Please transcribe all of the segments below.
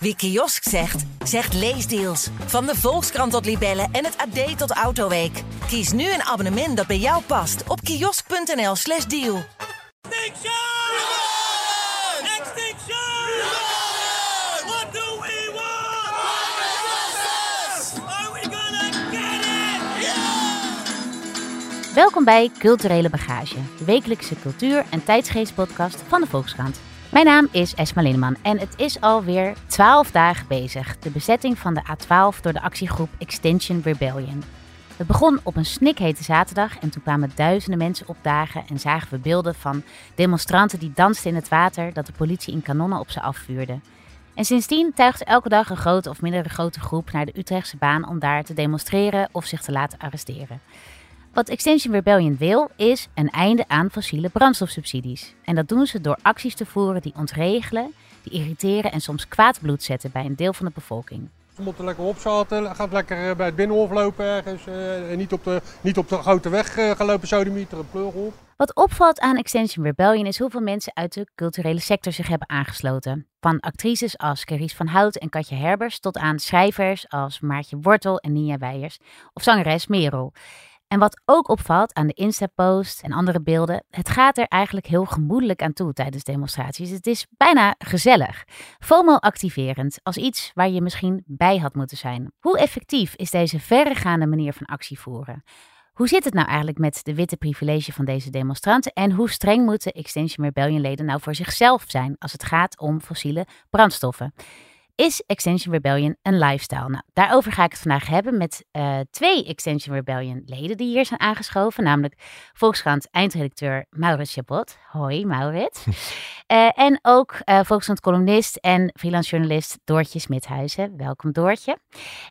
Wie kiosk zegt, zegt leesdeals. Van de Volkskrant tot Libellen en het AD tot Autoweek. Kies nu een abonnement dat bij jou past op kiosk.nl/slash deal. Extinction! What do we want? Are we get it? Welkom bij Culturele Bagage, de wekelijkse cultuur- en tijdsgeestpodcast van de Volkskrant. Mijn naam is Esma Linneman en het is alweer 12 dagen bezig, de bezetting van de A12 door de actiegroep Extinction Rebellion. Het begon op een snikhete zaterdag en toen kwamen duizenden mensen opdagen en zagen we beelden van demonstranten die dansten in het water dat de politie in kanonnen op ze afvuurde. En sindsdien tuigt elke dag een grote of mindere grote groep naar de Utrechtse baan om daar te demonstreren of zich te laten arresteren. Wat Extinction Rebellion wil, is een einde aan fossiele brandstofsubsidies. En dat doen ze door acties te voeren die ontregelen, die irriteren en soms kwaad bloed zetten bij een deel van de bevolking. Ze moeten lekker opzaten, gaat lekker eh, bij het binnenhof lopen ergens. eh, en niet op, de, niet op de grote weg eh, gaan lopen sodemieter, een pleur op. Wat opvalt aan Extinction Rebellion is hoeveel mensen uit de culturele sector zich hebben aangesloten. Van actrices als Carice van Hout en Katja Herbers tot aan schrijvers als Maartje Wortel en Nia Weijers of zangeres Merel. En wat ook opvalt aan de Insta-post en andere beelden, het gaat er eigenlijk heel gemoedelijk aan toe tijdens demonstraties. Het is bijna gezellig. FOMO-activerend, als iets waar je misschien bij had moeten zijn. Hoe effectief is deze verregaande manier van actie voeren? Hoe zit het nou eigenlijk met de witte privilege van deze demonstranten en hoe streng moeten Extinction Rebellion leden nou voor zichzelf zijn als het gaat om fossiele brandstoffen? Is Extinction Rebellion een lifestyle? Nou, daarover ga ik het vandaag hebben met eh, twee Extinction Rebellion leden die hier zijn aangeschoven, namelijk Volkskrant eindredacteur Maurits Chabot. Hoi Maurits. Eh, en ook Volkskrant columnist en freelance journalist Doortje Smithuizen. Welkom Doortje.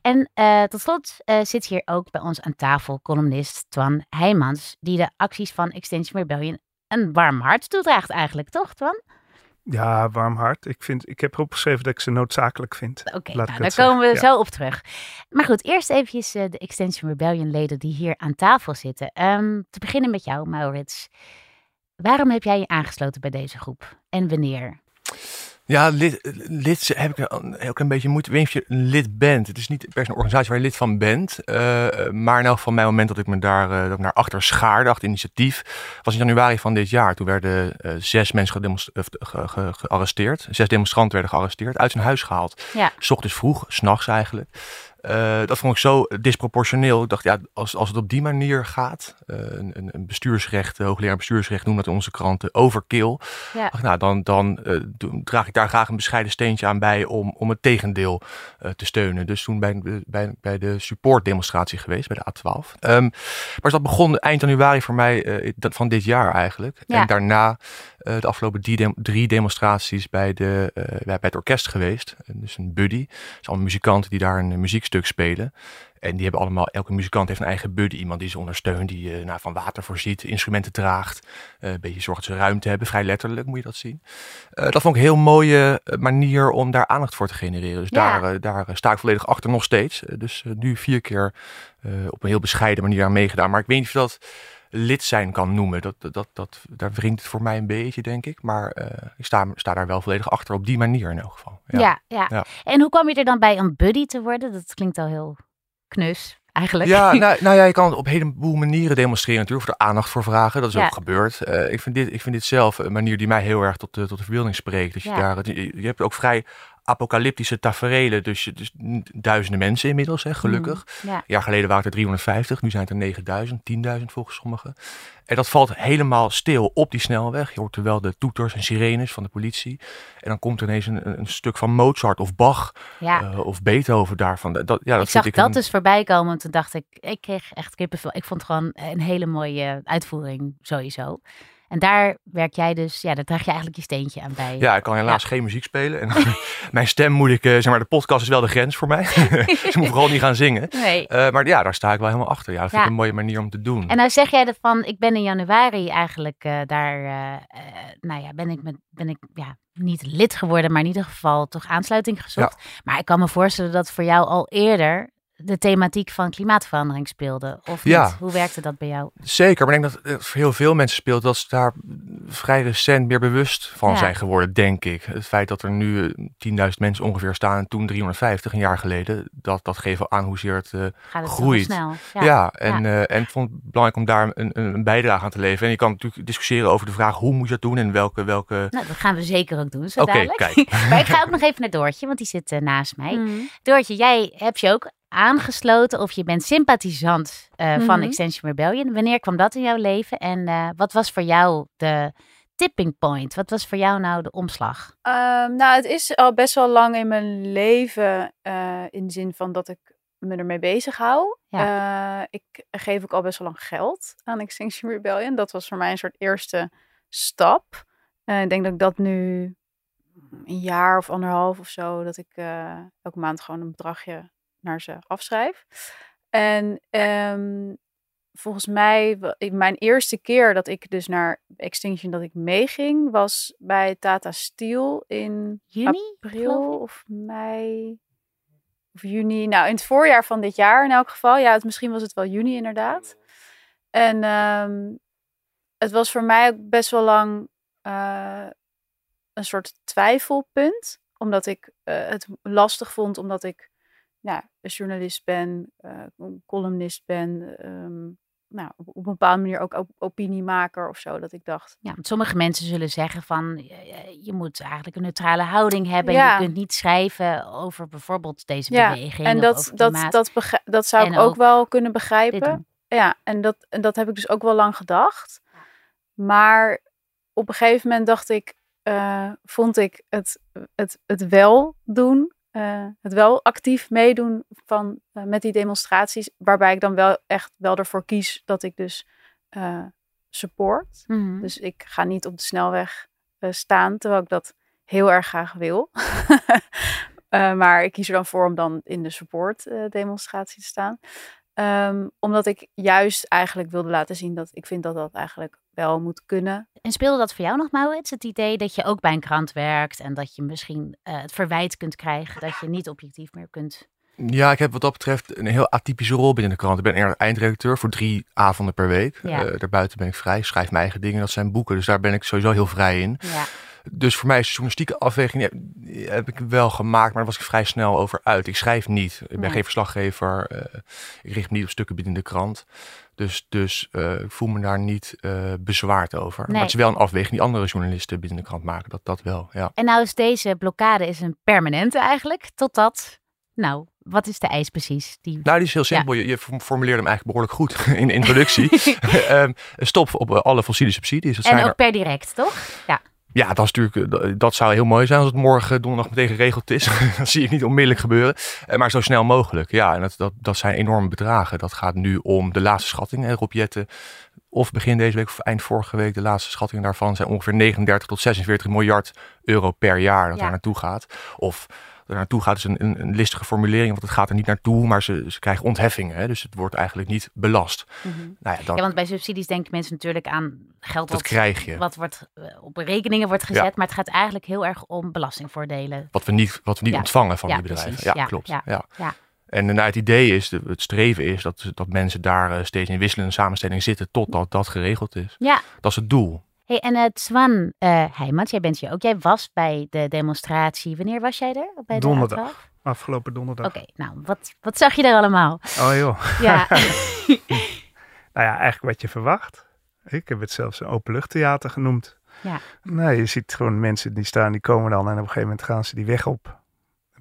En tot slot zit hier ook bij ons aan tafel columnist Twan Heijmans, die de acties van Extinction Rebellion een warm hart toedraagt eigenlijk, toch Twan? Ja, warm hart. Ik, vind, ik heb erop geschreven dat ik ze noodzakelijk vind. Oké, nou, daar komen we ja. zo op terug. Maar goed, eerst eventjes eh, de Extension Rebellion leden die hier aan tafel zitten. Ehm, te beginnen met jou, Maurits. Waarom heb jij je aangesloten bij deze groep en wanneer? Ja, lid, lid heb ik een heel klein beetje moeite. Weet je een lid bent. Het is niet per se een organisatie waar je lid van bent. eh, maar in elk geval, mijn moment dat ik me daar eh, dat ik naar achter schaarde, achter initiatief, was in januari van dit jaar. Toen werden eh, zes mensen ge- gearresteerd. Zes demonstranten werden gearresteerd, uit hun huis gehaald. Ja. S ochtends vroeg, s'nachts eigenlijk. Eh, dat vond ik zo disproportioneel. Ik dacht, ja, als, als het op die manier gaat, eh, een, een- bestuursrecht, hoogleraar bestuursrecht noemt dat in onze kranten, overkill. Ja. Ach, nou, dan, dan eh, draag ik daar graag een bescheiden steentje aan bij om, om het tegendeel te steunen. Dus toen bij, bij, bij de supportdemonstratie geweest, bij de A12. Ehm, maar dat begon eind januari voor mij dat, van dit jaar eigenlijk. Ja. En daarna eh, de afgelopen drie demonstraties bij, de, eh, bij bij het orkest geweest. En dus een buddy. Het zijn allemaal muzikanten die daar een eh, muziekstuk spelen. En die hebben allemaal, elke muzikant heeft een eigen buddy. Iemand die ze ondersteunt, die eh, nou, van water voorziet, instrumenten draagt. eh, een beetje zorgt dat ze ruimte hebben, vrij letterlijk moet je dat zien. Eh, dat vond ik een heel mooie eh, manier om daar aandacht voor te genereren. Dus Ja. daar, eh, daar eh, sta ik volledig achter nog steeds. Eh, dus eh, nu vier keer eh, op een heel bescheiden manier aan meegedaan. Maar ik weet niet of dat lid zijn kan noemen. Dat, dat, dat, dat, daar wringt het voor mij een beetje, denk ik. Maar eh, ik sta, sta daar wel volledig achter op die manier in elk geval. Ja. Ja, Ja. En hoe kwam je er dan bij om buddy te worden? Dat klinkt al heel knus, eigenlijk. Ja, nou, nou ja, je kan op een heleboel manieren demonstreren natuurlijk, voor er aandacht voor vragen. Dat is Ja. ook gebeurd. Eh, ik, vind dit, ik vind dit zelf een manier die mij heel erg tot de, tot de verbeelding spreekt. Dus je, daar, je, je hebt ook vrij apocalyptische taferelen. Dus, dus duizenden mensen inmiddels, hè, gelukkig. Mm, Ja. Een jaar geleden waren het er 350, nu zijn het er 9000, 10.000 volgens sommigen. En dat valt helemaal stil op die snelweg. Je hoort er wel de toeters en sirenes van de politie. En dan komt er ineens een, een stuk van Mozart of Bach ja. eh, of Beethoven daarvan. Dat, ja, dat ik zag vind dat een- dus voorbij komen en toen dacht ik, ik kreeg echt kippenvel. Ik vond het gewoon een hele mooie uitvoering sowieso. En daar werk jij dus, ja, daar draag je eigenlijk je steentje aan bij. Ja, ik kan helaas geen muziek spelen. En mijn stem moet ik, eh, zeg maar, de podcast is wel de grens voor mij. Ze moet vooral niet gaan zingen. Nee. Eh, maar ja, daar sta ik wel helemaal achter. Ja, dat vind Ja. ik een mooie manier om te doen. En nou zeg jij ervan, ik ben in januari eigenlijk eh, daar, nou ja, ben ik, met, ben ik ja, niet lid geworden, maar in ieder geval toch aansluiting gezocht. Maar ik kan me voorstellen dat voor jou al eerder de thematiek van klimaatverandering speelde? Of Ja. niet? Hoe werkte dat bij jou? Zeker, maar ik denk dat het voor heel veel mensen speelt dat ze daar vrij recent meer bewust van Ja. zijn geworden, denk ik. Het feit dat er nu eh, 10.000 mensen ongeveer staan en toen 350 een jaar geleden, dat, dat geeft wel aan hoezeer het eh, Gaat het groeit. zo snel? Ja, en, eh, en ik vond het belangrijk om daar een, een, bijdrage aan te leveren. En je kan natuurlijk discussiëren over de vraag hoe moet je dat doen en welke, welke... Nou, dat gaan we zeker ook doen, zo dadelijk. kijk. maar ik ga ook nog even naar Doortje, want die zit eh, naast mij. Mm. Doortje, jij hebt je ook aangesloten of je bent sympathisant eh, van Mhm. Extension Rebellion. Wanneer kwam dat in jouw leven en eh, wat was voor jou de tipping point? Wat was voor jou nou de omslag? Ehm, nou, het is al best wel lang in mijn leven eh, in de zin van dat ik me ermee bezig hou. Ik geef ook al best wel lang geld aan Extinction Rebellion. Dat was voor mij een soort eerste stap. Ik denk dat ik dat nu een jaar of anderhalf of zo, dat ik elke maand gewoon een bedragje naar ze afschrijf. En ehm, volgens mij, mijn eerste keer dat ik dus naar Extinction dat ik meeging, was bij Tata Steel in Juni, april of mei of juni. Nou, in het voorjaar van dit jaar in elk geval. Ja, het, misschien was het wel juni inderdaad. En ehm, het was voor mij ook best wel lang eh, een soort twijfelpunt. Omdat ik eh, het lastig vond, omdat ik nou, een journalist ben, eh, columnist ben. ehm, nou, op, op een bepaalde manier ook op- opiniemaker of zo. Dat ik dacht, Ja, want sommige mensen zullen zeggen van je, je moet eigenlijk een neutrale houding hebben. Ja. Je kunt niet schrijven over bijvoorbeeld deze Ja, beweging. en dat, dat, dat, dat zou En ik ook, ook wel kunnen begrijpen. Ja, en dat, en dat heb ik dus ook wel lang gedacht. Maar op een gegeven moment dacht ik, eh, vond ik het, het, het wel doen, eh, het wel actief meedoen van, eh, met die demonstraties, waarbij ik dan wel echt wel ervoor kies dat ik dus eh, support. Mhm. Dus ik ga niet op de snelweg staan, terwijl ik dat heel erg graag wil. Maar ik kies er dan voor om dan in de support demonstratie te staan. Ehm, omdat ik juist eigenlijk wilde laten zien dat ik vind dat dat eigenlijk wel moet kunnen. En speelde dat voor jou nog, Maurits? Het idee dat je ook bij een krant werkt en dat je misschien eh, het verwijt kunt krijgen dat je niet objectief meer kunt. Ja, ik heb wat dat betreft een heel atypische rol binnen de krant. Ik ben eindredacteur voor drie avonden per week. Ja. Eh, daarbuiten ben ik vrij, schrijf mijn eigen dingen, dat zijn boeken. Dus daar ben ik sowieso heel vrij in. Ja. Dus voor mij is journalistieke afweging ja, heb ik wel gemaakt, maar daar was ik vrij snel over uit. Ik schrijf niet, ik ben Nee. geen verslaggever, eh, ik richt me niet op stukken binnen de krant. Dus, dus eh, ik voel me daar niet eh, bezwaard over. Nee. Maar het is wel een afweging die andere journalisten binnen de krant maken, dat, dat wel, ja. En nou is deze blokkade is een permanente eigenlijk, totdat, nou, wat is de eis precies? Die... Nou, die is heel simpel. Je, je formuleerde hem eigenlijk behoorlijk goed in de introductie. Ehm, stop op alle fossiele subsidies. Dat en zijn ook er per direct, toch? Ja. Ja, dat, is natuurlijk, eh, dat- zou heel mooi zijn als het morgen donderdag meteen geregeld is. dat zie ik niet onmiddellijk gebeuren. Eh, Maar zo snel mogelijk. Ja, en dat, dat, dat zijn enorme bedragen. Dat gaat nu om de laatste schattingen. Rob Jetten, of begin deze week of eind vorige week, de laatste schattingen daarvan zijn ongeveer 39 tot 46 miljard euro per jaar dat Ja. daar naartoe gaat. Of er naartoe gaat is een, een, een listige formulering, want het gaat er niet naartoe, maar ze, ze krijgen ontheffingen. Hè, dus het wordt eigenlijk niet belast. Nou ja, dat, ja, want bij subsidies denken mensen natuurlijk aan geld wat, krijg je. wat wordt, eh, op rekeningen wordt gezet. Ja. Maar het gaat eigenlijk heel erg om belastingvoordelen. Wat we niet, wat we niet ontvangen van die bedrijven. precies. Ja, klopt. ja. En nou, het idee is, het streven is dat, dat mensen daar eh, steeds in wisselende samenstelling zitten totdat dat geregeld is. Ja, Dat is het doel. Hey, en het Swan uh, Heijmans, jij bent hier ook. Jij was bij de demonstratie. Wanneer was jij er? Bij de Donderdag. A12? Afgelopen donderdag. Oké, nou, wat, wat zag je er allemaal? Oh joh. Ja, Nou ja, eigenlijk wat je verwacht. Ik heb het zelfs een openluchttheater genoemd. Ja. Nou, je ziet gewoon mensen die staan, die komen dan en op een gegeven moment gaan ze die weg op.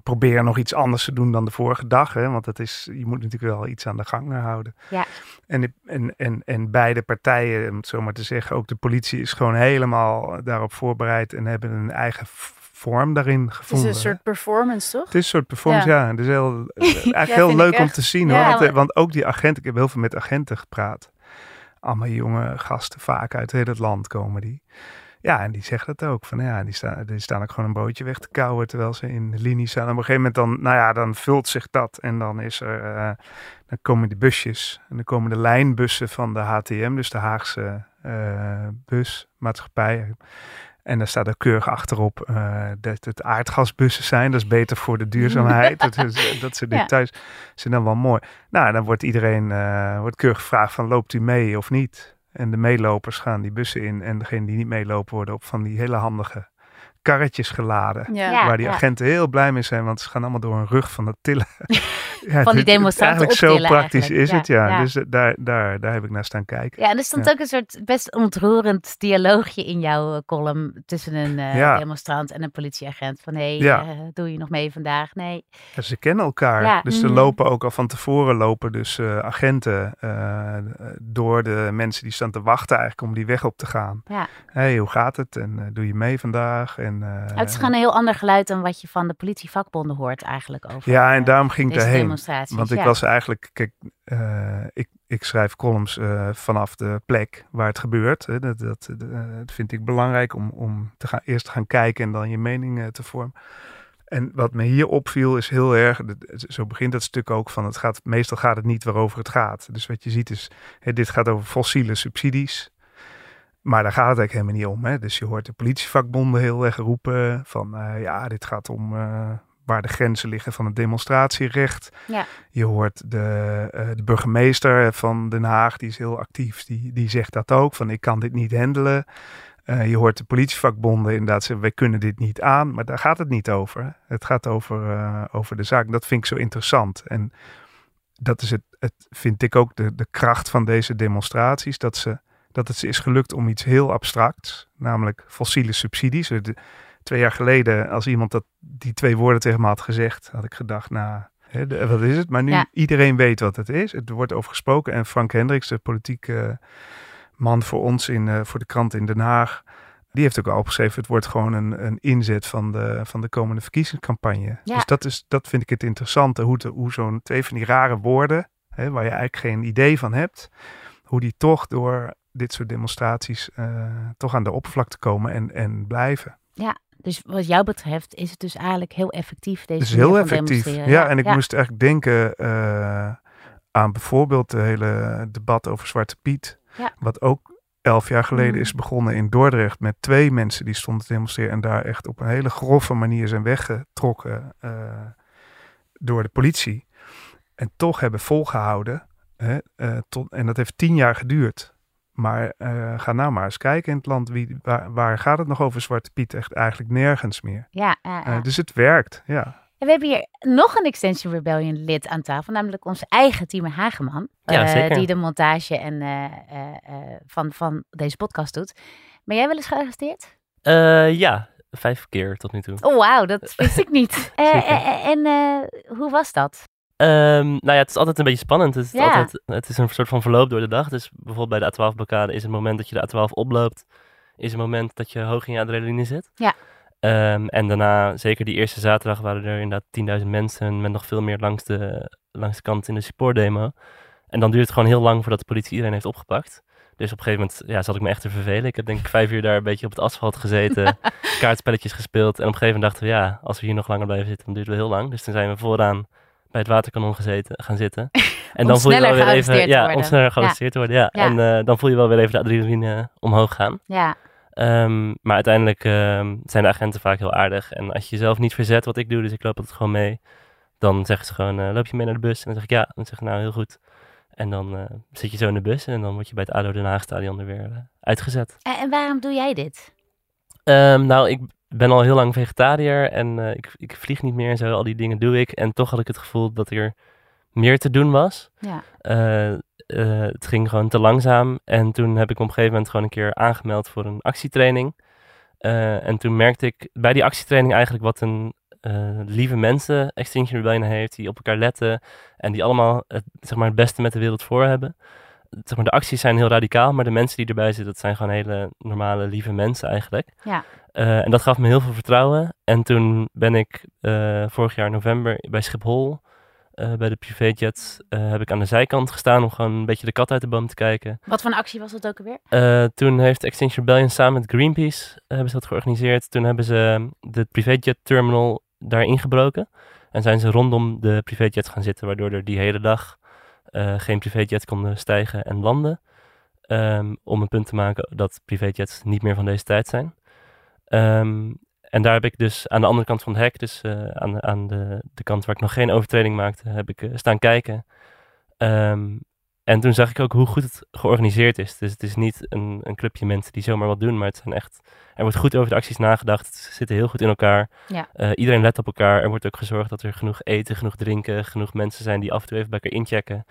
Proberen nog iets anders te doen dan de vorige dag, hè? want dat is, je moet natuurlijk wel iets aan de gang houden. Ja. En, en, en, en beide partijen, om het zo maar te zeggen, ook de politie is gewoon helemaal daarop voorbereid en hebben een eigen vorm daarin Het is gevonden. een soort performance, toch? Het is een soort performance, ja. Het is heel, eigenlijk Ja, heel leuk om te zien. Ja, hoor. Want, eh, want ook die agenten, ik heb heel veel met agenten gepraat. Allemaal jonge gasten, vaak uit heel het land komen die. Ja, en die zeggen dat ook. Van, ja, die, staan, die staan ook gewoon een broodje weg te kauwen terwijl ze in de linie staan. En op een gegeven moment dan, nou ja, dan vult zich dat. En dan is er, eh, dan komen die busjes. En dan komen de lijnbussen van de HTM, dus de Haagse eh, busmaatschappij. En daar staat er keurig achterop eh, dat het aardgasbussen zijn. Dat is beter voor de duurzaamheid. dat, is, dat soort Ja. details zijn dan wel mooi. Nou, dan wordt iedereen wordt keurig gevraagd van loopt u mee of niet? En de meelopers gaan die bussen in. En degenen die niet meelopen worden op van die hele handige karretjes geladen. Ja. Ja. waar die agenten heel blij mee zijn, want ze gaan allemaal door een rug van het tillen. ja, Van die demonstranten Eigenlijk zo optillen praktisch eigenlijk. is Ja, het, ja. ja. Dus eh, daar, daar, daar heb ik naar staan kijken. Ja, en er stond Ja. ook een soort best ontroerend dialoogje in jouw eh, column tussen een eh, Ja. demonstrant en een politieagent. Van, hé, hey, Ja. doe je nog mee vandaag? Nee. Ja, ze kennen elkaar. Ja. Dus ze Mhm. lopen ook al van tevoren lopen dus eh, agenten eh, door de mensen die staan te wachten eigenlijk om die weg op te gaan. Ja. hey, hoe gaat het? En doe je mee vandaag? En, eh, het is gewoon een heel ander geluid dan wat je van de politievakbonden hoort eigenlijk over ja, en daarom ging ik daarheen. Want ik ja. was eigenlijk, kijk, eh, ik, ik schrijf columns eh, vanaf de plek waar het gebeurt. Hè. Dat, dat, dat vind ik belangrijk om, om te gaan, eerst te gaan kijken en dan je mening te vormen. En wat me hier opviel is heel erg, dat- zo begint het stuk ook van, het gaat, meestal gaat het niet waarover het gaat. Dus wat je ziet is, hè, dit gaat over fossiele subsidies. Maar daar gaat het eigenlijk helemaal niet om. Hè. Dus je hoort de politievakbonden heel erg roepen van, eh, ja, dit gaat om eh, waar de grenzen liggen van het demonstratierecht. Ja. Je hoort de, eh, de burgemeester van Den Haag, die is heel actief, die, die zegt dat ook, van ik kan dit niet handelen. Je hoort de politievakbonden inderdaad zeggen, wij kunnen dit niet aan, maar daar gaat het niet over. Het gaat over, over de zaak. Dat vind ik zo interessant. En dat is het, het vind ik ook de, de kracht van deze demonstraties, dat, ze, dat het is gelukt om iets heel abstracts, namelijk fossiele subsidies. De- twee jaar geleden, als iemand dat, die twee woorden tegen me had gezegd, had ik gedacht, nou, hè, de- wat is het? Maar nu Ja. iedereen weet wat het is. Het wordt over gesproken. En Frank Hendricks, de politieke man voor ons in, eh, voor de krant in Den Haag, die heeft ook al opgeschreven, het wordt gewoon een, een inzet van de, van de komende verkiezingscampagne. Ja. Dus dat, is, dat vind ik het interessante, hoe, te- hoe zo'n twee van die rare woorden, hè, waar je eigenlijk geen idee van hebt, hoe die toch door dit soort demonstraties eh, toch aan de oppervlakte komen en, en blijven. Dus wat jou betreft is het dus eigenlijk heel effectief deze Het is manier heel effectief. Ja, en ik moest eigenlijk denken eh, aan bijvoorbeeld het hele debat over Zwarte Piet. Ja. Wat ook elf jaar geleden Mm. is begonnen in Dordrecht met twee mensen die stonden te demonstreren. En daar echt op een hele grove manier zijn weggetrokken eh, door de politie. En toch hebben volgehouden. Hè, tot, en dat heeft tien jaar geduurd. Maar eh, ga nou maar eens kijken in het land. Wie, waar, waar gaat het nog over Zwarte Piet? Echt eigenlijk nergens meer. Ja, ja. Eh, dus het werkt, ja. En we hebben hier nog een Extension Rebellion lid aan tafel, namelijk onze eigen Timo Hageman. Ja, eh, zeker. die de montage en, eh, eh, eh, van, van deze podcast doet. Ben jij wel eens gearresteerd? Eh, ja, vijf keer tot nu toe. Oh, wauw, dat wist ik niet. Eh, eh, eh, en eh, hoe was dat? Ehm, nou ja, het is altijd een beetje spannend. Het is, Ja. altijd, het is een soort van verloop door de dag. Dus bijvoorbeeld bij de A12-blokkade is het moment dat je de A12 oploopt, is het moment dat je hoog in je adrenaline zit. Ja. Ehm, en daarna, zeker die eerste zaterdag, waren er inderdaad 10.000 mensen met nog veel meer langs de, langs de kant in de supportdemo. En dan duurt het gewoon heel lang voordat de politie iedereen heeft opgepakt. Dus op een gegeven moment ja, zat ik me echt te vervelen. Ik heb denk ik vijf uur daar een beetje op het asfalt gezeten, kaartspelletjes gespeeld. En op een gegeven moment dachten we, ja, als we hier nog langer blijven zitten, dan duurt het wel heel lang. Dus toen zijn we vooraan bij het waterkanon gezeten, gaan zitten. En dan voel je wel weer even, ja, om sneller gearresteerd te worden, ja. Ja. En eh, dan voel je wel weer even de adrenaline omhoog gaan. Ja, Ehm, maar uiteindelijk ehm, zijn de agenten vaak heel aardig. En als je jezelf niet verzet, wat ik doe, dus ik loop altijd gewoon mee. Dan zeggen ze gewoon, eh, loop je mee naar de bus? En dan zeg ik ja. Dan zeg ik nou, heel goed. En dan eh, zit je zo in de bus en dan word je bij het ADO Den Haag stadion er weer eh, uitgezet. en, en waarom doe jij dit? Ehm, nou, ik ben al heel lang vegetariër en eh, ik, ik vlieg niet meer en zo. Al die dingen doe ik. En toch had ik het gevoel dat er meer te doen was. Ja. Eh, eh, het ging gewoon te langzaam. En toen heb ik op een gegeven moment gewoon een keer aangemeld voor een actietraining. En toen merkte ik bij die actietraining eigenlijk wat een lieve mensen Extinction Rebellion heeft. Die op elkaar letten en die allemaal het, zeg maar, het beste met de wereld voor hebben. Zeg maar, de acties zijn heel radicaal, maar de mensen die erbij zitten, dat zijn gewoon hele normale, lieve mensen eigenlijk. Ja. Eh, en dat gaf me heel veel vertrouwen. En toen ben ik eh, vorig jaar november bij Schiphol, eh, bij de privéjets, eh, heb ik aan de zijkant gestaan om gewoon een beetje de kat uit de boom te kijken. Wat voor een actie was dat ook alweer? Toen heeft Extinction Rebellion samen met Greenpeace hebben ze dat georganiseerd. Toen hebben ze de privéjet terminal daar ingebroken. En zijn ze rondom de privéjets gaan zitten, waardoor er die hele dag geen privéjets konden stijgen en landen. Ehm, om een punt te maken dat privéjets niet meer van deze tijd zijn. Ehm, en daar heb ik dus aan de andere kant van het hek, dus eh, aan, aan de, de kant waar ik nog geen overtreding maakte, heb ik eh, staan kijken. Ehm, en toen zag ik ook hoe goed het georganiseerd is. Dus het is niet een, een clubje mensen die zomaar wat doen, maar het zijn echt. Er wordt goed over de acties nagedacht. Ze zitten heel goed in elkaar. Ja. Eh, iedereen let op elkaar. Er wordt ook gezorgd dat er genoeg eten, genoeg drinken, genoeg mensen zijn die af en toe even bij elkaar inchecken.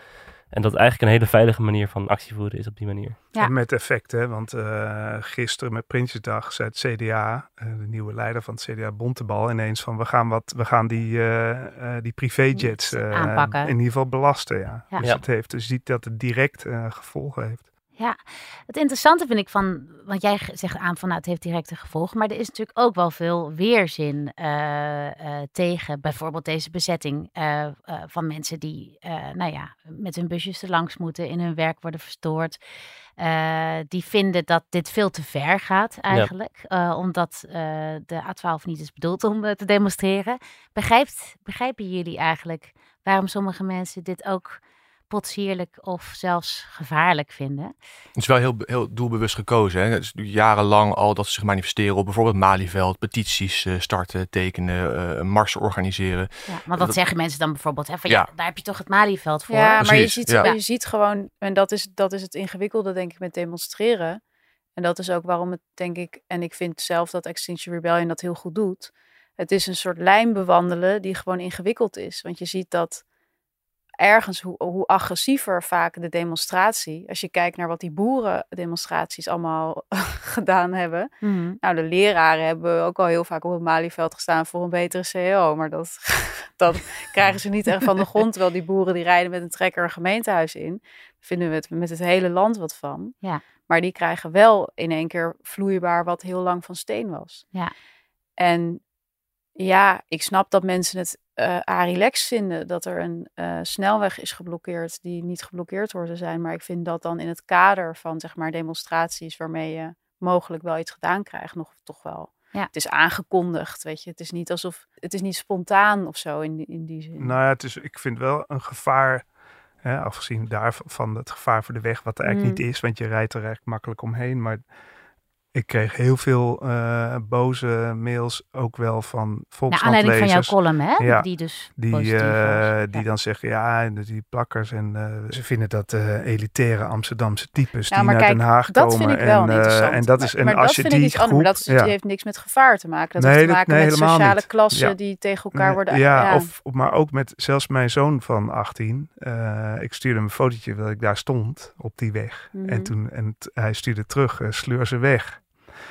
En dat het eigenlijk een hele veilige manier van actie voeren is op die manier. Ja. En met effect, hè? want uh, gisteren met Prinsjesdag zei het CDA, uh, de nieuwe leider van het CDA Bontebal, ineens van we gaan, wat, we gaan die, uh, die privéjets aanpakken. in ieder geval belasten. Ja. Ja. Dus het heeft dus ziet dat het direct gevolgen heeft. Ja, het interessante vind ik van, want jij zegt aan van nou, het heeft directe gevolgen, maar er is natuurlijk ook wel veel weerzin uh, uh, tegen bijvoorbeeld deze bezetting uh, van mensen die, nou ja, met hun busjes er langs moeten, in hun werk worden verstoord. die vinden dat dit veel te ver gaat eigenlijk, ja. omdat de A12 niet is bedoeld om te demonstreren. Begrijpt, begrijpen jullie eigenlijk waarom sommige mensen dit ook potsierlijk of zelfs gevaarlijk vinden. Het is wel heel, heel doelbewust gekozen. Hè? Het is jarenlang al dat ze zich manifesteren op bijvoorbeeld Malieveld, petities uh, starten, tekenen, uh, marsen organiseren. Ja, want wat dat, zeggen mensen dan bijvoorbeeld? Hè? Van, ja. ja. daar heb je toch het Malieveld voor? Ja, maar je ziet, ja. je ziet gewoon, en dat is, dat is het ingewikkelde denk ik met demonstreren. En dat is ook waarom het denk ik, en ik vind zelf dat Extinction Rebellion dat heel goed doet. Het is een soort lijn bewandelen die gewoon ingewikkeld is. Want je ziet dat ergens hoe, hoe agressiever vaak de demonstratie. Als je kijkt naar wat die boerendemonstraties allemaal gedaan hebben. Mm. Nou, de leraren hebben ook al heel vaak op het Malieveld gestaan voor een betere CEO. Maar dat, dat krijgen ze niet echt van de grond. Terwijl die boeren die rijden met een trekker een gemeentehuis in. Vinden we het met het hele land wat van. Ja. Maar die krijgen wel in één keer vloeibaar wat heel lang van steen was. Ja. En ja, ik snap dat mensen het uh, arilex vinden dat er een uh, snelweg is geblokkeerd die niet geblokkeerd hoort te zijn. Maar ik vind dat dan in het kader van zeg maar demonstraties waarmee je mogelijk wel iets gedaan krijgt, nog toch wel. Ja. Het is aangekondigd, weet je. Het is niet alsof het is niet spontaan of zo in die, in die zin. Nou ja, het is, ik vind wel een gevaar. Hè, afgezien daarvan het gevaar voor de weg, wat er eigenlijk Mm. niet is, want je rijdt er eigenlijk makkelijk omheen. Maar ik kreeg heel veel uh, boze mails ook wel van Naar Volkskrant-lezers. aanleiding van jouw column, hè? Ja, Die dus die, uh, die dan zeggen, ja, die plakkers en uh, ze vinden dat elitaire Amsterdamse types die naar kijk, Den Haag dat komen. vind ik wel en, interessant. en dat is maar, en maar als dat je vind die ik iets anders. groep, Maar dat is, ja. die heeft niks met gevaar te maken. Dat Nee, heeft te maken nee, met sociale niet. klassen die tegen elkaar Nee, worden... ja, Of, maar ook met zelfs mijn zoon van 18. eh, ik stuurde hem een fotootje dat ik daar stond op die weg. Mhm. En, toen, en hij stuurde terug, eh, sleur ze weg.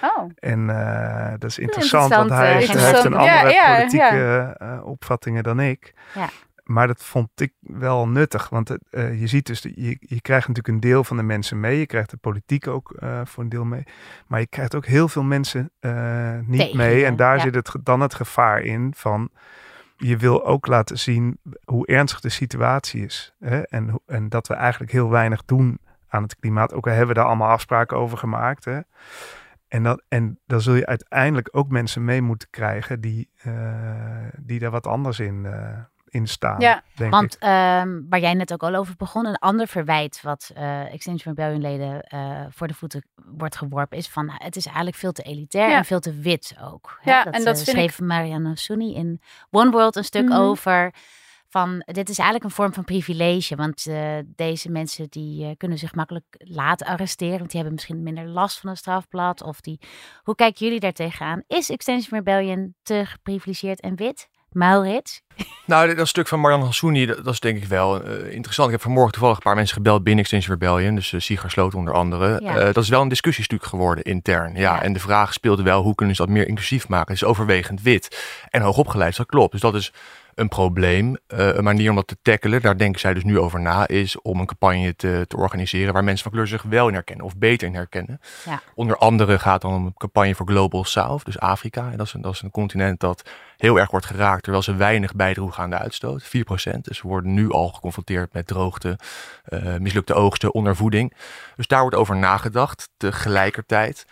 Oh, En eh, dat is interessant, want hij, eh, heeft, hij heeft een. Ja, andere ja, politieke eh, opvattingen dan ik. Ja. Maar dat vond ik wel nuttig, want je ziet dus, je, je krijgt natuurlijk een deel van de mensen mee. Je krijgt de politiek ook voor een deel mee. Maar je krijgt ook heel veel mensen niet Tegen mee. En daar zit het, dan het gevaar in van, je wil ook laten zien hoe ernstig de situatie is. Hè? En, en dat we eigenlijk heel weinig doen aan het klimaat. Ook al hebben we daar allemaal afspraken over gemaakt. Hè? En, dat, en dan zul je uiteindelijk ook mensen mee moeten krijgen die, eh, die daar wat anders in, eh, in staan. Ja, denk Want ik. ehm, waar jij net ook al over begon, een ander verwijt wat eh Extinction Rebellion leden eh, voor de voeten wordt geworpen, is van het is eigenlijk veel te elitair Ja. en veel te wit ook. Hè? Ja, en dat eh, vind schreef Marianne Sunni in One World een stuk Mhm. over. Van dit is eigenlijk een vorm van privilege, want eh, deze mensen die eh, kunnen zich makkelijk laten arresteren, want die hebben misschien minder last van een strafblad. Of die, hoe kijken jullie daar tegenaan? Is Extinction Rebellion te geprivilegeerd en wit? Maurits? Nou, dat stuk van Marianne Hassouni, dat, dat is denk ik wel eh, interessant. Ik heb vanmorgen toevallig een paar mensen gebeld binnen Extinction Rebellion. Dus uh, Sigar Sloot onder andere. Ja. Dat is wel een discussiestuk geworden intern. Ja, Ja. En de vraag speelde wel, hoe kunnen ze dat meer inclusief maken? Het is overwegend wit en hoogopgeleid, dat klopt. Dus dat is een probleem. Eh, een manier om dat te tackelen, daar denken zij dus nu over na, is om een campagne te, te organiseren waar mensen van kleur zich wel in herkennen of beter in herkennen. Ja. Onder andere gaat het dan om een campagne voor Global South, dus Afrika. En dat is een, dat is een continent dat heel erg wordt geraakt, terwijl ze weinig bijdroegen aan de uitstoot. 4%. Dus we worden nu al geconfronteerd met droogte, eh, mislukte oogsten, ondervoeding. Dus daar wordt over nagedacht. Tegelijkertijd.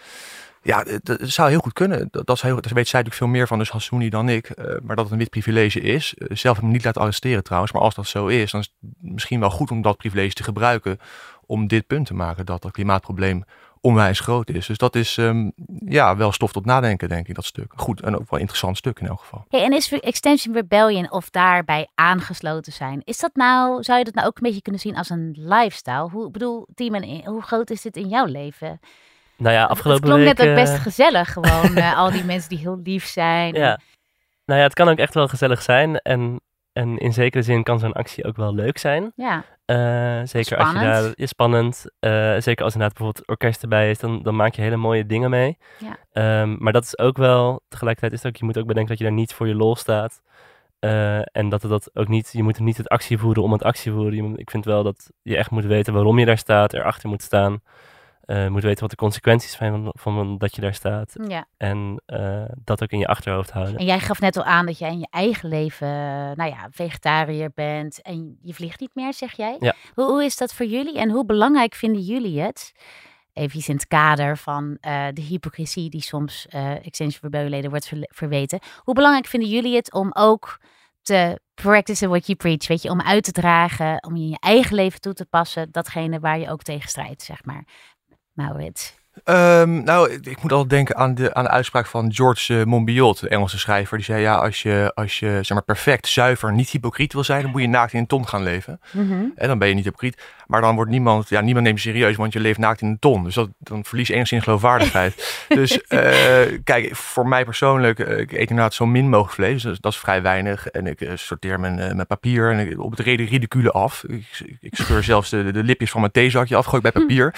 Ja, dat zou heel goed kunnen. Dat, dat, is heel, daar weet zij natuurlijk veel meer van, dus Hassouni dan ik. eh, maar dat het een wit privilege is. Eh, zelf me niet laten arresteren trouwens. Maar als dat zo is, dan is het misschien wel goed om dat privilege te gebruiken. Om dit punt te maken, dat dat klimaatprobleem onwijs groot is. Dus dat is ehm, ja, wel stof tot nadenken, denk ik, dat stuk. Goed en ook wel interessant stuk in elk geval. Hey, en is Extension Rebellion of daarbij aangesloten zijn, is dat nou, zou je dat nou ook een beetje kunnen zien als een lifestyle? Hoe, bedoel, Timon, hoe groot is dit in jouw leven? Nou ja, Het afgelopen klonk week... net ook best gezellig, gewoon eh, al die mensen die heel lief zijn. Ja. Nou ja, het kan ook echt wel gezellig zijn. En, en in zekere zin kan zo'n actie ook wel leuk zijn. Ja. Eh, zeker als je Spannend. daar... Ja, spannend. Eh, zeker als inderdaad bijvoorbeeld orkest erbij is, dan, dan maak je hele mooie dingen mee. Ja. Ehm, maar dat is ook wel... Tegelijkertijd is het ook... Je moet ook bedenken dat je daar niet voor je lol staat. En dat het dat ook niet... Je moet niet het actie voeren om het actie voeren. Je ik vind wel dat je echt moet weten waarom je daar staat. Erachter moet staan. Eh, moet weten wat de consequenties zijn van, van dat je daar staat. ja. En eh, dat ook in je achterhoofd houden. En jij gaf net al aan dat jij in je eigen leven, eh, nou ja, vegetariër bent en je vliegt niet meer, zeg jij. Ja. Hoe, hoe is dat voor jullie en hoe belangrijk vinden jullie het? Even in het kader van de hypocrisie die soms Extension Rebellion wordt ver- verweten. Hoe belangrijk vinden jullie het om ook te practicen what you preach, weet je, om uit te dragen, om in je eigen leven toe te passen, datgene waar je ook tegen strijdt, zeg maar. Maurits. Ehm, nou, ik moet altijd denken aan de, aan de uitspraak van George eh, Monbiot, de Engelse schrijver. Die zei, ja, als je, als je zeg maar, perfect, zuiver, niet hypocriet wil zijn, dan moet je naakt in een ton gaan leven. En dan ben je niet hypocriet. Maar dan wordt niemand, ja, niemand neemt je serieus, want je leeft naakt in een ton. Dus dat, dan verlies je enigszins geloofwaardigheid. dus eh, kijk, voor mij persoonlijk, eh, ik eet inderdaad zo min mogelijk vlees. Dus dat is vrij weinig. En ik sorteer mijn, mijn papier en ik, op het reden ridicule af. Ik, scheur zelfs de, de lipjes van mijn theezakje af, gooi ik bij papier.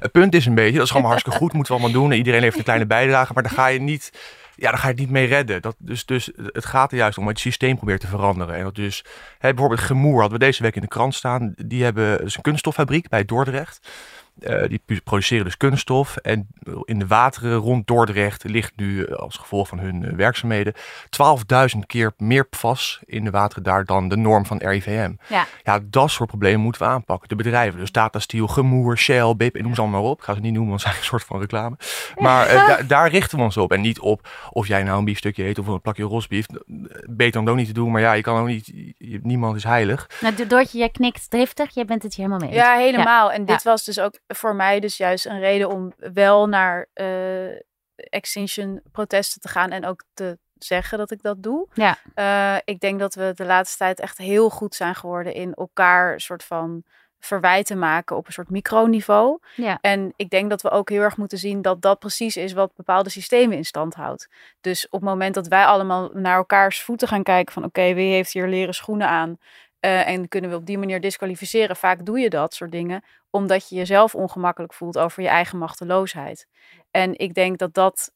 Het punt is een beetje, dat is allemaal hartstikke goed, moeten we allemaal doen. En iedereen heeft een kleine bijdrage, maar dan ga je niet... Ja, dan ga je het niet mee redden. Dat, dus, dus het gaat er juist om het systeem proberen te veranderen. En dat dus, hè, bijvoorbeeld Gemoer hadden we deze week in de krant staan. Die hebben een kunststoffabriek bij Dordrecht. Eh, die produceren dus kunststof. En in de wateren rond Dordrecht ligt nu eh, als gevolg van hun eh, werkzaamheden 12.000 keer meer PFAS in de wateren daar dan de norm van RIVM. Ja. Ja, dat soort problemen moeten we aanpakken. De bedrijven, dus Tata Steel, Gemoer, Shell, BIP, en noem ze allemaal maar op. Ik ga ze niet noemen, want ze zijn een soort van reclame. Maar da- daar richten we ons op. En niet op of jij nou een biefstukje eet of een plakje rosbief. Beter dan ook niet te doen, maar ja, je kan ook niet, je- niemand is heilig. Nou, Do- Doortje, jij knikt driftig, jij bent het hier helemaal mee eens. Ja, helemaal. En dit Ja. was dus ook voor mij dus juist een reden om wel naar eh, Extinction protesten te gaan en ook te zeggen dat ik dat doe. Ja. Eh, ik denk dat we de laatste tijd echt heel goed zijn geworden in elkaar soort van verwijten maken op een soort microniveau. Ja. En ik denk dat we ook heel erg moeten zien dat dat precies is wat bepaalde systemen in stand houdt. Dus op het moment dat wij allemaal naar elkaars voeten gaan kijken van oké, wie heeft hier leren schoenen aan? Eh, en kunnen we op die manier disqualificeren? Vaak doe je dat soort dingen omdat je jezelf ongemakkelijk voelt over je eigen machteloosheid. En ik denk dat dat,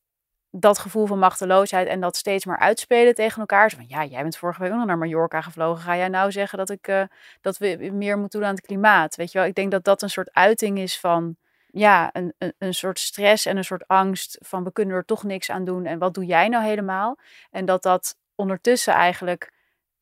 dat gevoel van machteloosheid en dat steeds maar uitspelen tegen elkaar. Zo van, ja, jij bent vorige week ook nog naar Mallorca gevlogen. Ga jij nou zeggen dat, ik, eh, dat we meer moeten doen aan het klimaat? Weet je wel, ik denk dat dat een soort uiting is van ja, een, een, een soort stress en een soort angst van we kunnen er toch niks aan doen. En wat doe jij nou helemaal? En dat dat ondertussen eigenlijk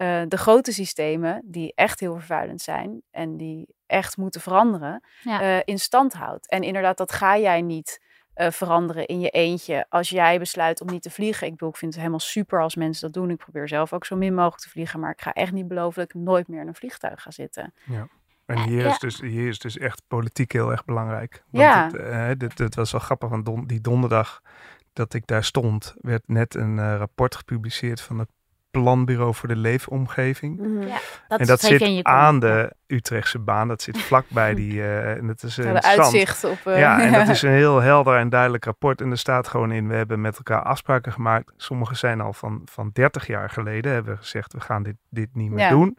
eh, de grote systemen, die echt heel vervuilend zijn en die echt moeten veranderen, Ja. eh, in stand houdt. En inderdaad, dat ga jij niet eh, veranderen in je eentje als jij besluit om niet te vliegen. Ik bedoel, ik vind het helemaal super als mensen dat doen. Ik probeer zelf ook zo min mogelijk te vliegen, maar ik ga echt niet beloven dat ik nooit meer in een vliegtuig ga zitten. En hier, Ja. is dus, hier is dus echt politiek heel erg belangrijk. Want Ja. het, eh, dit, dit was wel grappig, want don- die donderdag dat ik daar stond, werd net een eh, rapport gepubliceerd van het Planbureau voor de Leefomgeving. Ja, dat, en dat zit aan de Utrechtse baan. Dat zit vlakbij die. eh, en dat is een de uitzicht op... eh, Ja, en dat is een heel helder en duidelijk rapport. En er staat gewoon in, we hebben met elkaar afspraken gemaakt. Sommige zijn al van, van 30 jaar geleden. Hebben we gezegd, we gaan dit, dit niet meer Ja. doen.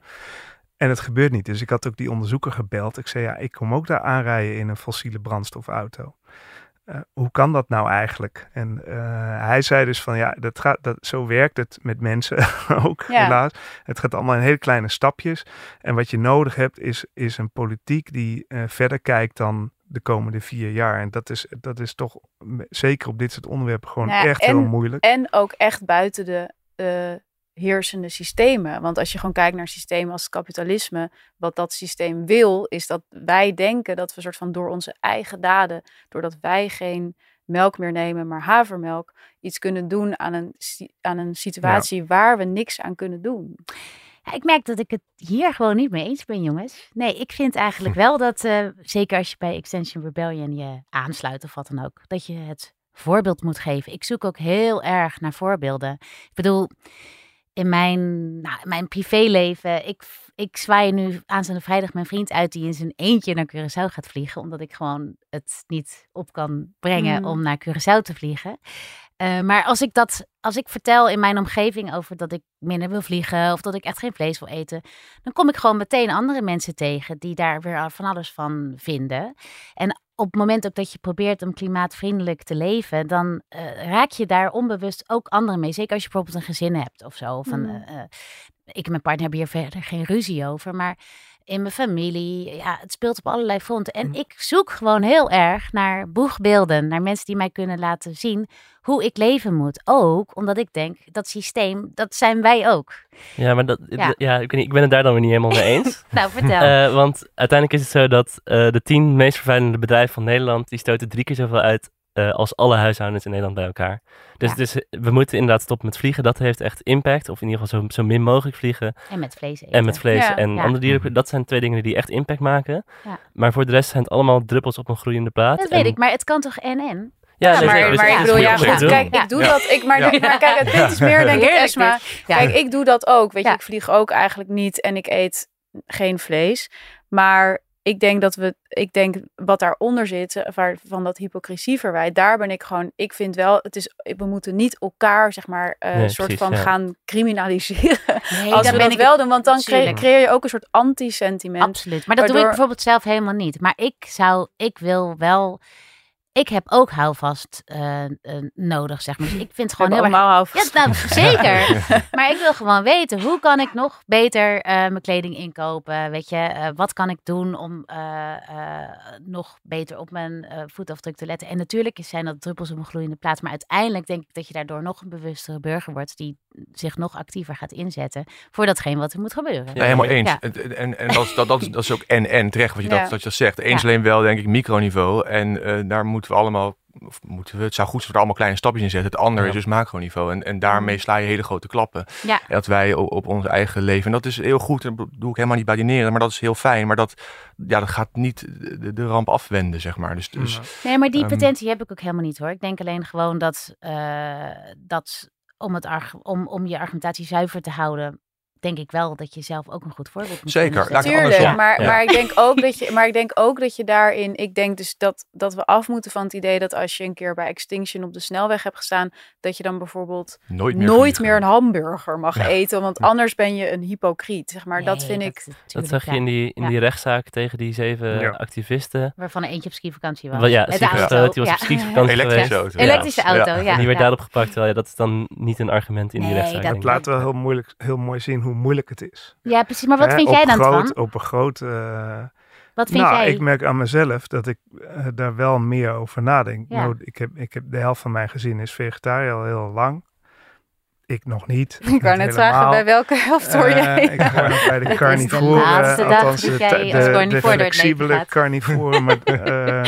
En het gebeurt niet. Dus ik had ook die onderzoeker gebeld. Ik zei, ja, ik kom ook daar aanrijden in een fossiele brandstofauto. Eh, hoe kan dat nou eigenlijk? En eh, hij zei dus van, ja, dat gaat, dat, zo werkt het met mensen ook, Ja. helaas. Het gaat allemaal in hele kleine stapjes. En wat je nodig hebt, is, is een politiek die eh, verder kijkt dan de komende vier jaar. En dat is, dat is toch, zeker op dit soort onderwerpen, gewoon Nou ja, echt heel moeilijk. En ook echt buiten de heersende systemen. Want als je gewoon kijkt naar systemen als het kapitalisme, wat dat systeem wil, is dat wij denken dat we soort van door onze eigen daden, doordat wij geen melk meer nemen, maar havermelk, iets kunnen doen aan een, aan een situatie waar we niks aan kunnen doen. Ja, ik merk dat ik het hier gewoon niet mee eens ben, jongens. Nee, ik vind eigenlijk wel dat, eh, zeker als je bij Extension Rebellion je aansluit of wat dan ook, dat je het voorbeeld moet geven. Ik zoek ook heel erg naar voorbeelden. Ik bedoel, in mijn, nou, in mijn privéleven, ik, ik zwaai nu aanstaande vrijdag mijn vriend uit die in zijn eentje naar Curaçao gaat vliegen, omdat ik gewoon het niet op kan brengen Mm. om naar Curaçao te vliegen. Eh, maar als ik dat, als ik vertel in mijn omgeving over dat ik minder wil vliegen of dat ik echt geen vlees wil eten, dan kom ik gewoon meteen andere mensen tegen die daar weer van alles van vinden. En op het moment ook dat je probeert om klimaatvriendelijk te leven, dan eh, raak je daar onbewust ook anderen mee. Zeker als je bijvoorbeeld een gezin hebt of zo. Of een, Mm. eh, eh, ik en mijn partner hebben hier verder geen ruzie over, maar in mijn familie, ja, het speelt op allerlei fronten. En ik zoek gewoon heel erg naar boegbeelden, naar mensen die mij kunnen laten zien hoe ik leven moet. Ook omdat ik denk, dat systeem, dat zijn wij ook. Ja, maar dat, Ja. ik ben het daar dan weer niet helemaal mee eens. Nou, vertel. Eh, want uiteindelijk is het zo dat eh, de tien meest vervuilende bedrijven van Nederland, die stoten drie keer zoveel uit eh, als alle huishoudens in Nederland bij elkaar. Dus, Ja. dus we moeten inderdaad stoppen met vliegen. Dat heeft echt impact. Of in ieder geval zo, zo min mogelijk vliegen. en met vlees eten. En met vlees Ja. en Ja. andere dieren. Dat zijn twee dingen die echt impact maken. Ja. Maar voor de rest zijn het allemaal druppels op een groeiende plaat. Dat En- weet ik, maar het kan toch en-en? Ja, Ja, maar. Dus maar ik bedoel, ja, goede goed, doen. kijk, ik doe Ja. dat. Ik, maar, Ja. maar kijk, het punt is meer, denk ik, Esma. Kijk, ik doe dat ook. Weet je, ik vlieg ook eigenlijk niet en ik eet geen vlees. Maar ik denk dat we, ik denk wat daaronder zit, eh, waar, van dat hypocrisieverwijt, daar ben ik gewoon, ik vind wel, het is, we moeten niet elkaar, zeg maar, eh, Nee, soort precies, van ja. gaan criminaliseren. Nee, als we ben dat ik wel doen, want dan creëer je ook een soort anti-sentiment. Absoluut. Maar dat doe ik bijvoorbeeld zelf helemaal niet. Maar ik zou, ik wil wel, ik heb ook houvast eh, eh, nodig, zeg maar. Dus ik vind het gewoon heel erg... Ja, nou, zeker. maar ik wil gewoon weten, hoe kan ik nog beter eh, mijn kleding inkopen? Weet je, eh, wat kan ik doen om eh, eh, nog beter op mijn eh, voetafdruk te letten? En natuurlijk zijn dat druppels op een gloeiende plaats. Maar uiteindelijk denk ik dat je daardoor nog een bewustere burger wordt die zich nog actiever gaat inzetten voor datgene wat er moet gebeuren. Ja, helemaal eens. Ja. En, en, en dat, is- dat, dat, is- dat is ook en-en terecht wat je, Ja. dat, dat je dat zegt. Eens Ja. alleen wel, denk ik, microniveau. En eh, daar moeten we allemaal, of moeten we, het zou goed zijn we er allemaal kleine stapjes in zetten. Het andere Ja. is dus macroniveau. En, en daarmee sla je hele grote klappen. Ja. Dat wij op, op ons eigen leven, en dat is heel goed, en dat doe ik helemaal niet badineren, maar dat is heel fijn. Maar dat, ja, dat gaat niet de, de ramp afwenden, zeg maar. Dus, dus Nee, maar die Ehm, potentie heb ik ook helemaal niet hoor. Ik denk alleen gewoon dat, eh, dat om, het arg- om, om je argumentatie zuiver te houden, denk ik wel dat je zelf ook een goed voorbeeld moet Zeker. kunnen Laat ik zetten. Tuurlijk, andersom. maar, Ja. maar, ik denk ook dat je, maar ik denk ook dat je daarin, ik denk dus dat, dat we af moeten van het idee dat als je een keer bij Extinction op de snelweg hebt gestaan, dat je dan bijvoorbeeld nooit meer nooit meer een hamburger mag Ja. eten, want anders ben je een hypocriet, zeg maar. dat vind ik, Dat natuurlijk, zag je in die, in Ja. die rechtszaak tegen die zeven Ja. activisten. Waarvan er eentje op skivakantie was. Wel, ja, Met de ski- auto. die was ja. op skivakantie Elektrische geweest. auto. Ja. Elektrische auto, ja. En die werd ja. daarop gepakt. Terwijl ja, dat is dan niet een argument in die Nee, rechtszaak. dat- laat wel heel, moeilijk, heel mooi zien hoe moeilijk het is. Ja, precies. Maar wat Hè, vind jij dan groot, van? Op een groot... eh, Wat vind nou, jij? ik merk aan mezelf dat ik eh, daar wel meer over nadenk. Ja. Nou, ik, heb, ik heb de helft van mijn gezin is vegetariër al heel lang. Ik nog niet. ik wou net vragen, bij welke helft hoor Eh, jij? ik nog bij de de carnivoren, dag althans de, de, de, flexibele carnivoren. Maar, eh,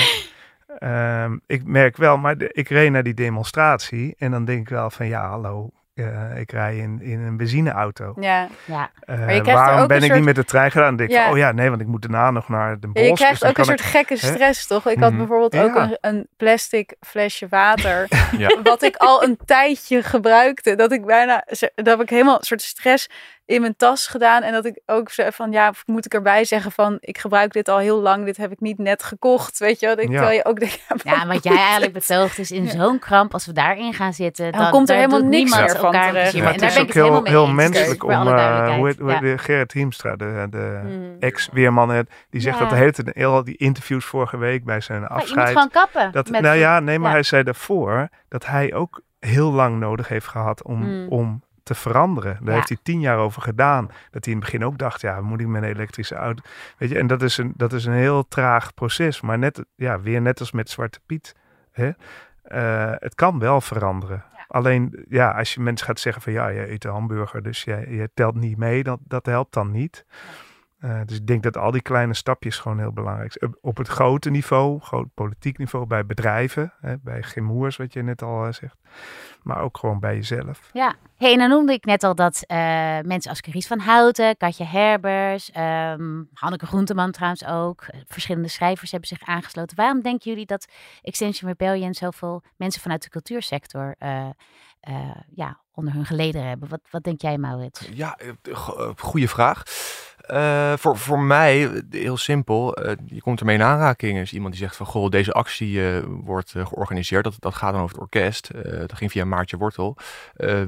ehm, ik merk wel, maar de- ik reed naar die demonstratie en dan denk ik wel van ja, hallo, eh, ik rij in, in een benzineauto. Ja, Ja, Eh, je krijgt er waarom ook ben een ik soort- niet met de trein gedaan? Denk ik, Ja. oh ja, nee, want ik moet daarna nog naar de bos. Ja, je dus krijgt dan ook een soort gekke stress, toch? Ik had Mhm. bijvoorbeeld ook een, een plastic flesje water, Ja. wat ik al een tijdje gebruikte. Dat ik bijna, dat heb ik helemaal een soort stress in mijn tas gedaan. En dat ik ook zei van, ja, moet ik erbij zeggen van, ik gebruik dit al heel lang. Dit heb ik niet net gekocht, weet je wel. Ik, Ja. Je ook denkt, ja, maar- ja, wat jij eigenlijk betoogt is in Ja. zo'n kramp, als we daarin gaan zitten, dan, komt er helemaal niks niemand meer van elkaar terecht. Ja, het En is daar ben ook heel, helemaal mee heel menselijk om, eh, hoe hoe de Gerrit Hiemstra, de, de Hmm. ex-weerman, die zegt Ja. dat de hele tijd, heel die interviews vorige week bij zijn Maar je moet afscheid. gewoon kappen. Dat, nou ja, nee, maar ja. hij zei daarvoor dat hij ook heel lang nodig heeft gehad om, Hmm. om te veranderen. Daar Ja. heeft hij tien jaar over gedaan. Dat hij in het begin ook dacht, ja, moet ik met een elektrische auto? Weet je, en dat is een, dat is een heel traag proces. Maar net, ja, weer net als met Zwarte Piet. Hè? Eh, het kan wel veranderen. Alleen, ja, als je mensen gaat zeggen van, ja, je eet een hamburger, dus je, je telt niet mee, dat, dat helpt dan niet. Uh, dus ik denk dat al die kleine stapjes gewoon heel belangrijk zijn. Op het grote niveau, groot politiek niveau, bij bedrijven, hè, bij Gemoers, wat je net al uh, zegt. Maar ook gewoon bij jezelf. Ja, hey, en dan noemde ik net al dat uh, mensen als Carice van Houten, Katje Herbers, um, Hanneke Groenteman trouwens ook, verschillende schrijvers hebben zich aangesloten. Waarom denken jullie dat Extension Rebellion zoveel mensen vanuit de cultuursector ja, onder hun geleden hebben? Wat, wat denk jij, Maurits? Ja, goede vraag. Uh, voor, voor mij, heel simpel, uh, je komt ermee in aanraking. is iemand die zegt van, goh, deze actie uh, wordt georganiseerd. Dat, dat gaat dan over het orkest. dat ging via Maartje Wortel.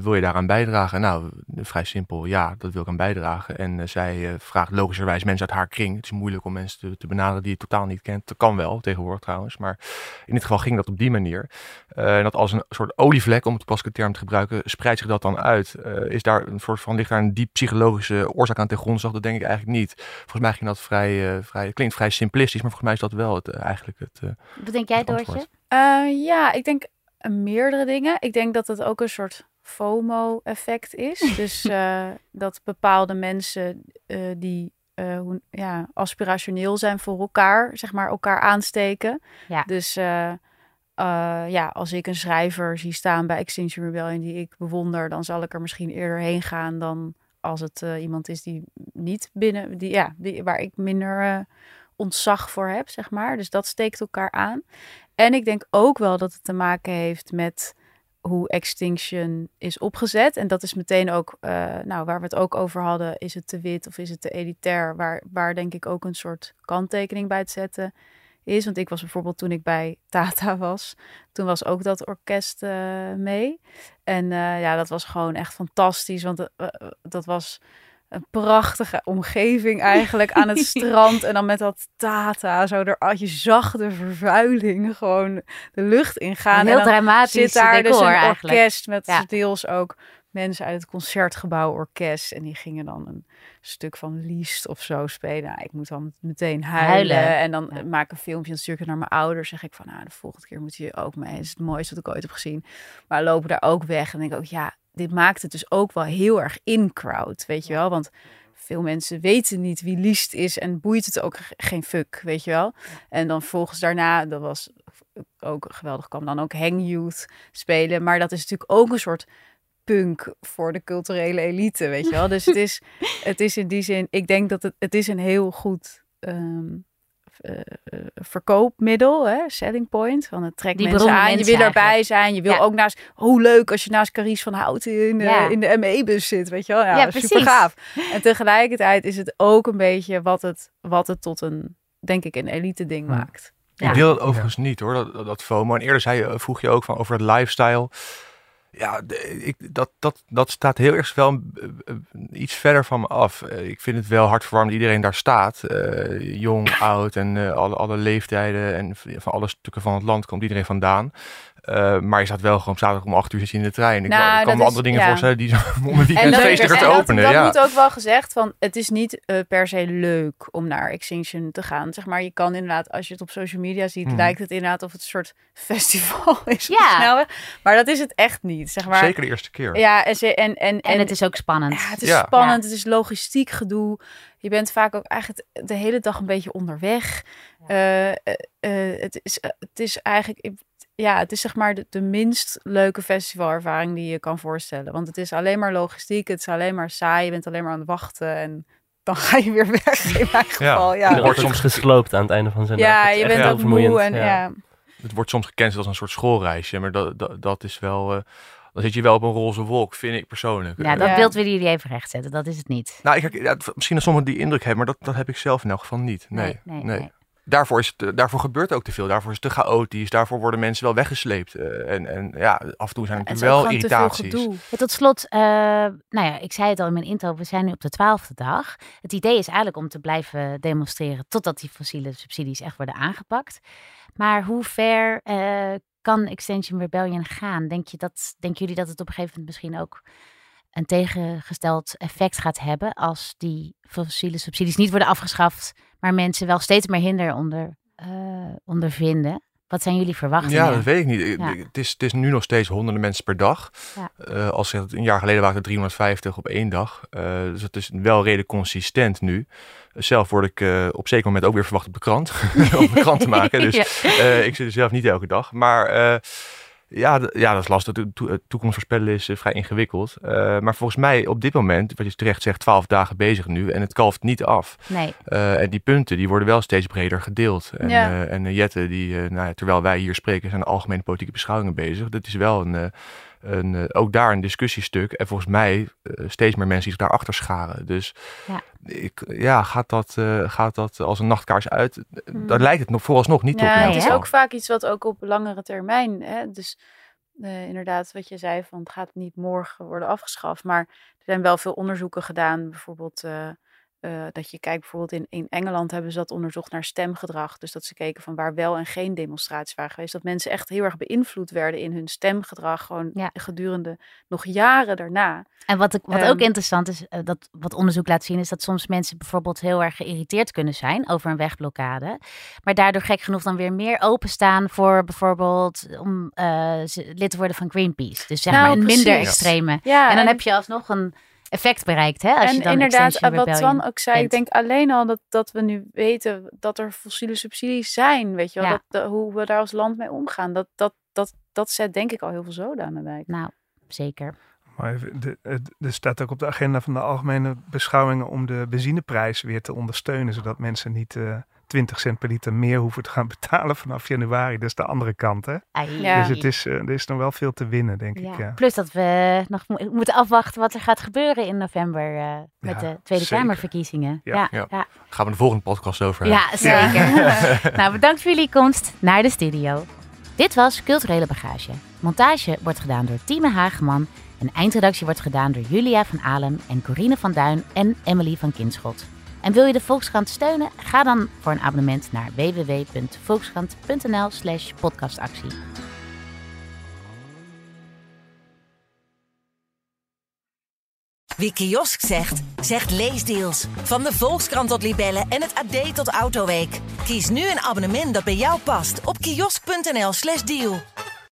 wil je daaraan bijdragen? Nou, vrij simpel, ja, dat wil ik aan bijdragen. En zij vraagt logischerwijs mensen uit haar kring. Het is moeilijk om mensen te, te, benaderen die je totaal niet kent. Dat kan wel, tegenwoordig trouwens. Maar in dit geval ging dat op die manier. en dat als een soort olievlek, om het paske term te gebruiken, spreidt zich dat dan uit. is daar een soort van, ligt daar een diep psychologische oorzaak aan ten grondslag? Dat denk ik eigenlijk niet. Volgens mij ging dat vrij, uh, vrij klinkt vrij simplistisch, maar volgens mij is dat wel het, uh, eigenlijk het. Uh, Wat denk jij, Doortje? ja, ik denk meerdere dingen. Ik denk dat het ook een soort FOMO-effect is. dus dat bepaalde mensen die hoe, ja, aspirationeel zijn voor elkaar, zeg maar, elkaar aansteken. Ja. Dus ja, als ik een schrijver zie staan bij Extinction Rebellion die ik bewonder, dan zal ik er misschien eerder heen gaan dan als het uh, iemand is die niet binnen, die, ja, die, waar ik minder uh, ontzag voor heb, zeg maar. Dus dat steekt elkaar aan. En ik denk ook wel dat het te maken heeft met hoe Extinction is opgezet. En dat is meteen ook, uh, nou, waar we het ook over hadden, is het te wit of is het te elitair? Waar, waar denk ik ook een soort kanttekening bij te zetten is. Want ik was bijvoorbeeld toen ik bij Tata was, toen was ook dat orkest uh, mee. En uh, ja, dat was gewoon echt fantastisch, want uh, dat was een prachtige omgeving eigenlijk aan het strand. En dan met dat Tata, zo er, je zag de vervuiling gewoon de lucht ingaan. Een heel dramatisch zit daar decor, dus een eigenlijk. orkest met ja. deels ook mensen uit het concertgebouw orkest. En die gingen dan een stuk van Liest of zo spelen. Nou, ik moet dan meteen huilen. Huilen. En dan Ja. maak ik een filmpje en stuur ik het naar mijn ouders. Zeg ik van, nou, de volgende keer moet je ook mee. Het is het mooiste wat ik ooit heb gezien. Maar lopen daar ook weg. En denk ik ook, ja, dit maakt het dus ook wel heel erg in-crowd, weet je wel. Want veel mensen weten niet wie Liest is en boeit het ook ge- geen fuck, weet je wel. En dan volgens daarna, dat was ook geweldig, kwam dan ook Hang Youth spelen. Maar dat is natuurlijk ook een soort punk voor de culturele elite, weet je wel. Dus het is, het is in die zin, ik denk dat het, het is een heel goed ehm, eh, eh, verkoopmiddel, hè, selling point. Want het trekt Die mensen aan. mensen je wil erbij eigenlijk. zijn. Je wil Ja. ook naast, hoe leuk als je naast Carice van Houten in, de- Ja. in de ME-bus zit, weet je wel. Ja, Ja, super gaaf. En tegelijkertijd is het ook een beetje wat het, wat het tot een, denk ik, een elite ding Ja. maakt. Ja. Ik deel het overigens niet hoor, dat, dat, dat FOMO. En eerder zei je, vroeg je ook van over het lifestyle. Ja, ik, dat, dat, dat staat heel erg wel een- eh, iets verder van me af. Eh, Ik vind het wel hartverwarmend dat iedereen daar staat. Eh, jong, oud en eh, alle, alle leeftijden en van alle stukken van het land komt iedereen vandaan. Eh, maar je staat wel gewoon zaterdag om acht uur zit je in de trein. Ik Nou, kan- ik dat kan me is- andere dingen ja. voorstellen die zo om het weekend dat- feestiger te en dat- openen. Dat, ja. moet ook wel gezegd, van het is niet eh, per se leuk om naar Extinction te gaan. Zeg maar, je kan inderdaad, als je het op social media ziet, Mhm. lijkt het inderdaad of het een soort festival is. Ja. Maar dat is het echt niet. Zeg maar. Zeker de eerste keer. Ja, en, ze, en, en, En het is ook spannend. ja, het is Ja. spannend, het is logistiek gedoe. Je bent vaak ook eigenlijk de hele dag een beetje onderweg. Eh, eh, eh, het, is, het is eigenlijk, ja, het is zeg maar de, de minst leuke festivalervaring die je kan voorstellen. Want het is alleen maar logistiek, het is alleen maar saai, je bent alleen maar aan het wachten en dan ga je weer weg in mijn geval. Ja, ja. wordt soms- gesloopt aan het einde van zijn dag. ja Het is je bent ook moe en ja. Het wordt soms gekend als een soort schoolreisje, maar dat, dat, dat is wel... eh, dan zit je wel op een roze wolk, vind ik persoonlijk. Ja, dat Ja. beeld willen jullie even rechtzetten. Dat is het niet. Nou, ik, ja, het- misschien dat sommigen die indruk hebben, maar dat, dat heb ik zelf in elk geval niet. Nee, nee, nee. nee. Daarvoor, is het, eh, daarvoor gebeurt ook te veel. Daarvoor is het te chaotisch. Daarvoor worden mensen wel weggesleept. eh, en, en ja, af en toe zijn er Het natuurlijk wel gewoon te veel irritaties. gedoe. Ja, tot slot, eh, nou ja, ik zei het al in mijn intro, we zijn nu op de twaalfde dag. Het idee is eigenlijk om te blijven demonstreren totdat die fossiele subsidies echt worden aangepakt. Maar hoe ver eh, kan Extension Rebellion gaan? Denk je dat, denken jullie dat het op een gegeven moment misschien ook een tegengesteld effect gaat hebben als die fossiele subsidies niet worden afgeschaft, maar mensen wel steeds meer hinder onder, eh, ondervinden? Wat zijn jullie verwachtingen? Ja, dat weet ik niet. Ja. Het, is, het is nu nog steeds honderden mensen per dag. Ja. Eh, als het een jaar geleden waren het er 350 op één dag. Eh, dus het is wel redelijk consistent nu. Zelf word ik eh, op zeker moment ook weer verwacht op de krant. om de krant te maken. Dus Ja. ik zit er zelf niet elke dag. Maar ja, ja, dat is lastig. De eh, toekomst voorspellen is eh, vrij ingewikkeld. Eh, maar volgens mij op dit moment, wat je terecht zegt, 12 dagen bezig nu. En het kalft niet af. Nee. En die punten die worden wel steeds breder gedeeld. En, Ja. en Jette, die, nou, ja, terwijl wij hier spreken, zijn de algemene politieke beschouwingen bezig. Dat is wel een, een, eh, ook daar een discussiestuk. En volgens mij eh, steeds meer mensen die zich daarachter scharen. Dus Ja. ik, ja, gaat, dat, eh, gaat dat als een nachtkaars uit? Mm. Daar lijkt het nog vooralsnog niet op. Het is ook vaak iets wat ook op langere termijn. Hè? Dus eh, inderdaad, wat je zei, van het gaat niet morgen worden afgeschaft. Maar er zijn wel veel onderzoeken gedaan. Bijvoorbeeld eh, eh, dat je kijkt, bijvoorbeeld in, in Engeland hebben ze dat onderzocht naar stemgedrag. Dus dat ze keken van waar wel en geen demonstraties waren geweest. Dat mensen echt heel erg beïnvloed werden in hun stemgedrag. Gewoon Ja. gedurende nog jaren daarna. En wat, ik, wat Ehm, ook interessant is, eh, dat wat onderzoek laat zien, is dat soms mensen bijvoorbeeld heel erg geïrriteerd kunnen zijn over een wegblokkade. Maar daardoor gek genoeg dan weer meer openstaan voor bijvoorbeeld om eh, lid te worden van Greenpeace. Dus zeg Nou, maar een minder extreme. Ja, en dan heb je alsnog een effect bereikt, hè? Als en je dan inderdaad, wat Twan ook zei, ik denk alleen al dat, dat we nu weten dat er fossiele subsidies zijn, weet je wel, Ja. dat, dat- hoe we daar als land mee omgaan, dat, dat, dat, dat zet denk ik al heel veel zoden aan de dijk. Nou, zeker. Maar even, de, het- er staat ook op de agenda van de algemene beschouwingen om de benzineprijs weer te ondersteunen, zodat mensen niet eh 20 cent per liter meer hoeven te gaan betalen vanaf januari. Dat is de andere kant, hè? Ja. Dus het is, eh, er is nog wel veel te winnen, denk Ja. ik. Ja. Plus dat we nog mo- moeten afwachten wat er gaat gebeuren in november eh, met Ja, de Tweede zeker. Kamerverkiezingen. Ja, Ja, ja. ja. Gaan we de volgende podcast over hebben. Ja, zeker. nou, bedankt voor jullie komst naar de studio. Dit was Culturele Bagage. Montage wordt gedaan door Tieme Hageman. En eindredactie wordt gedaan door Julia van Alem en Corine van Duin en Emily van Kinschot. En wil je de Volkskrant steunen? Ga dan voor een abonnement naar www.volkskrant.nl slash podcastactie. Wie kiosk zegt, zegt leesdeals. Van de Volkskrant tot Libellen en het AD tot Autoweek. Kies nu een abonnement dat bij jou past op kiosk.nl/slash deal.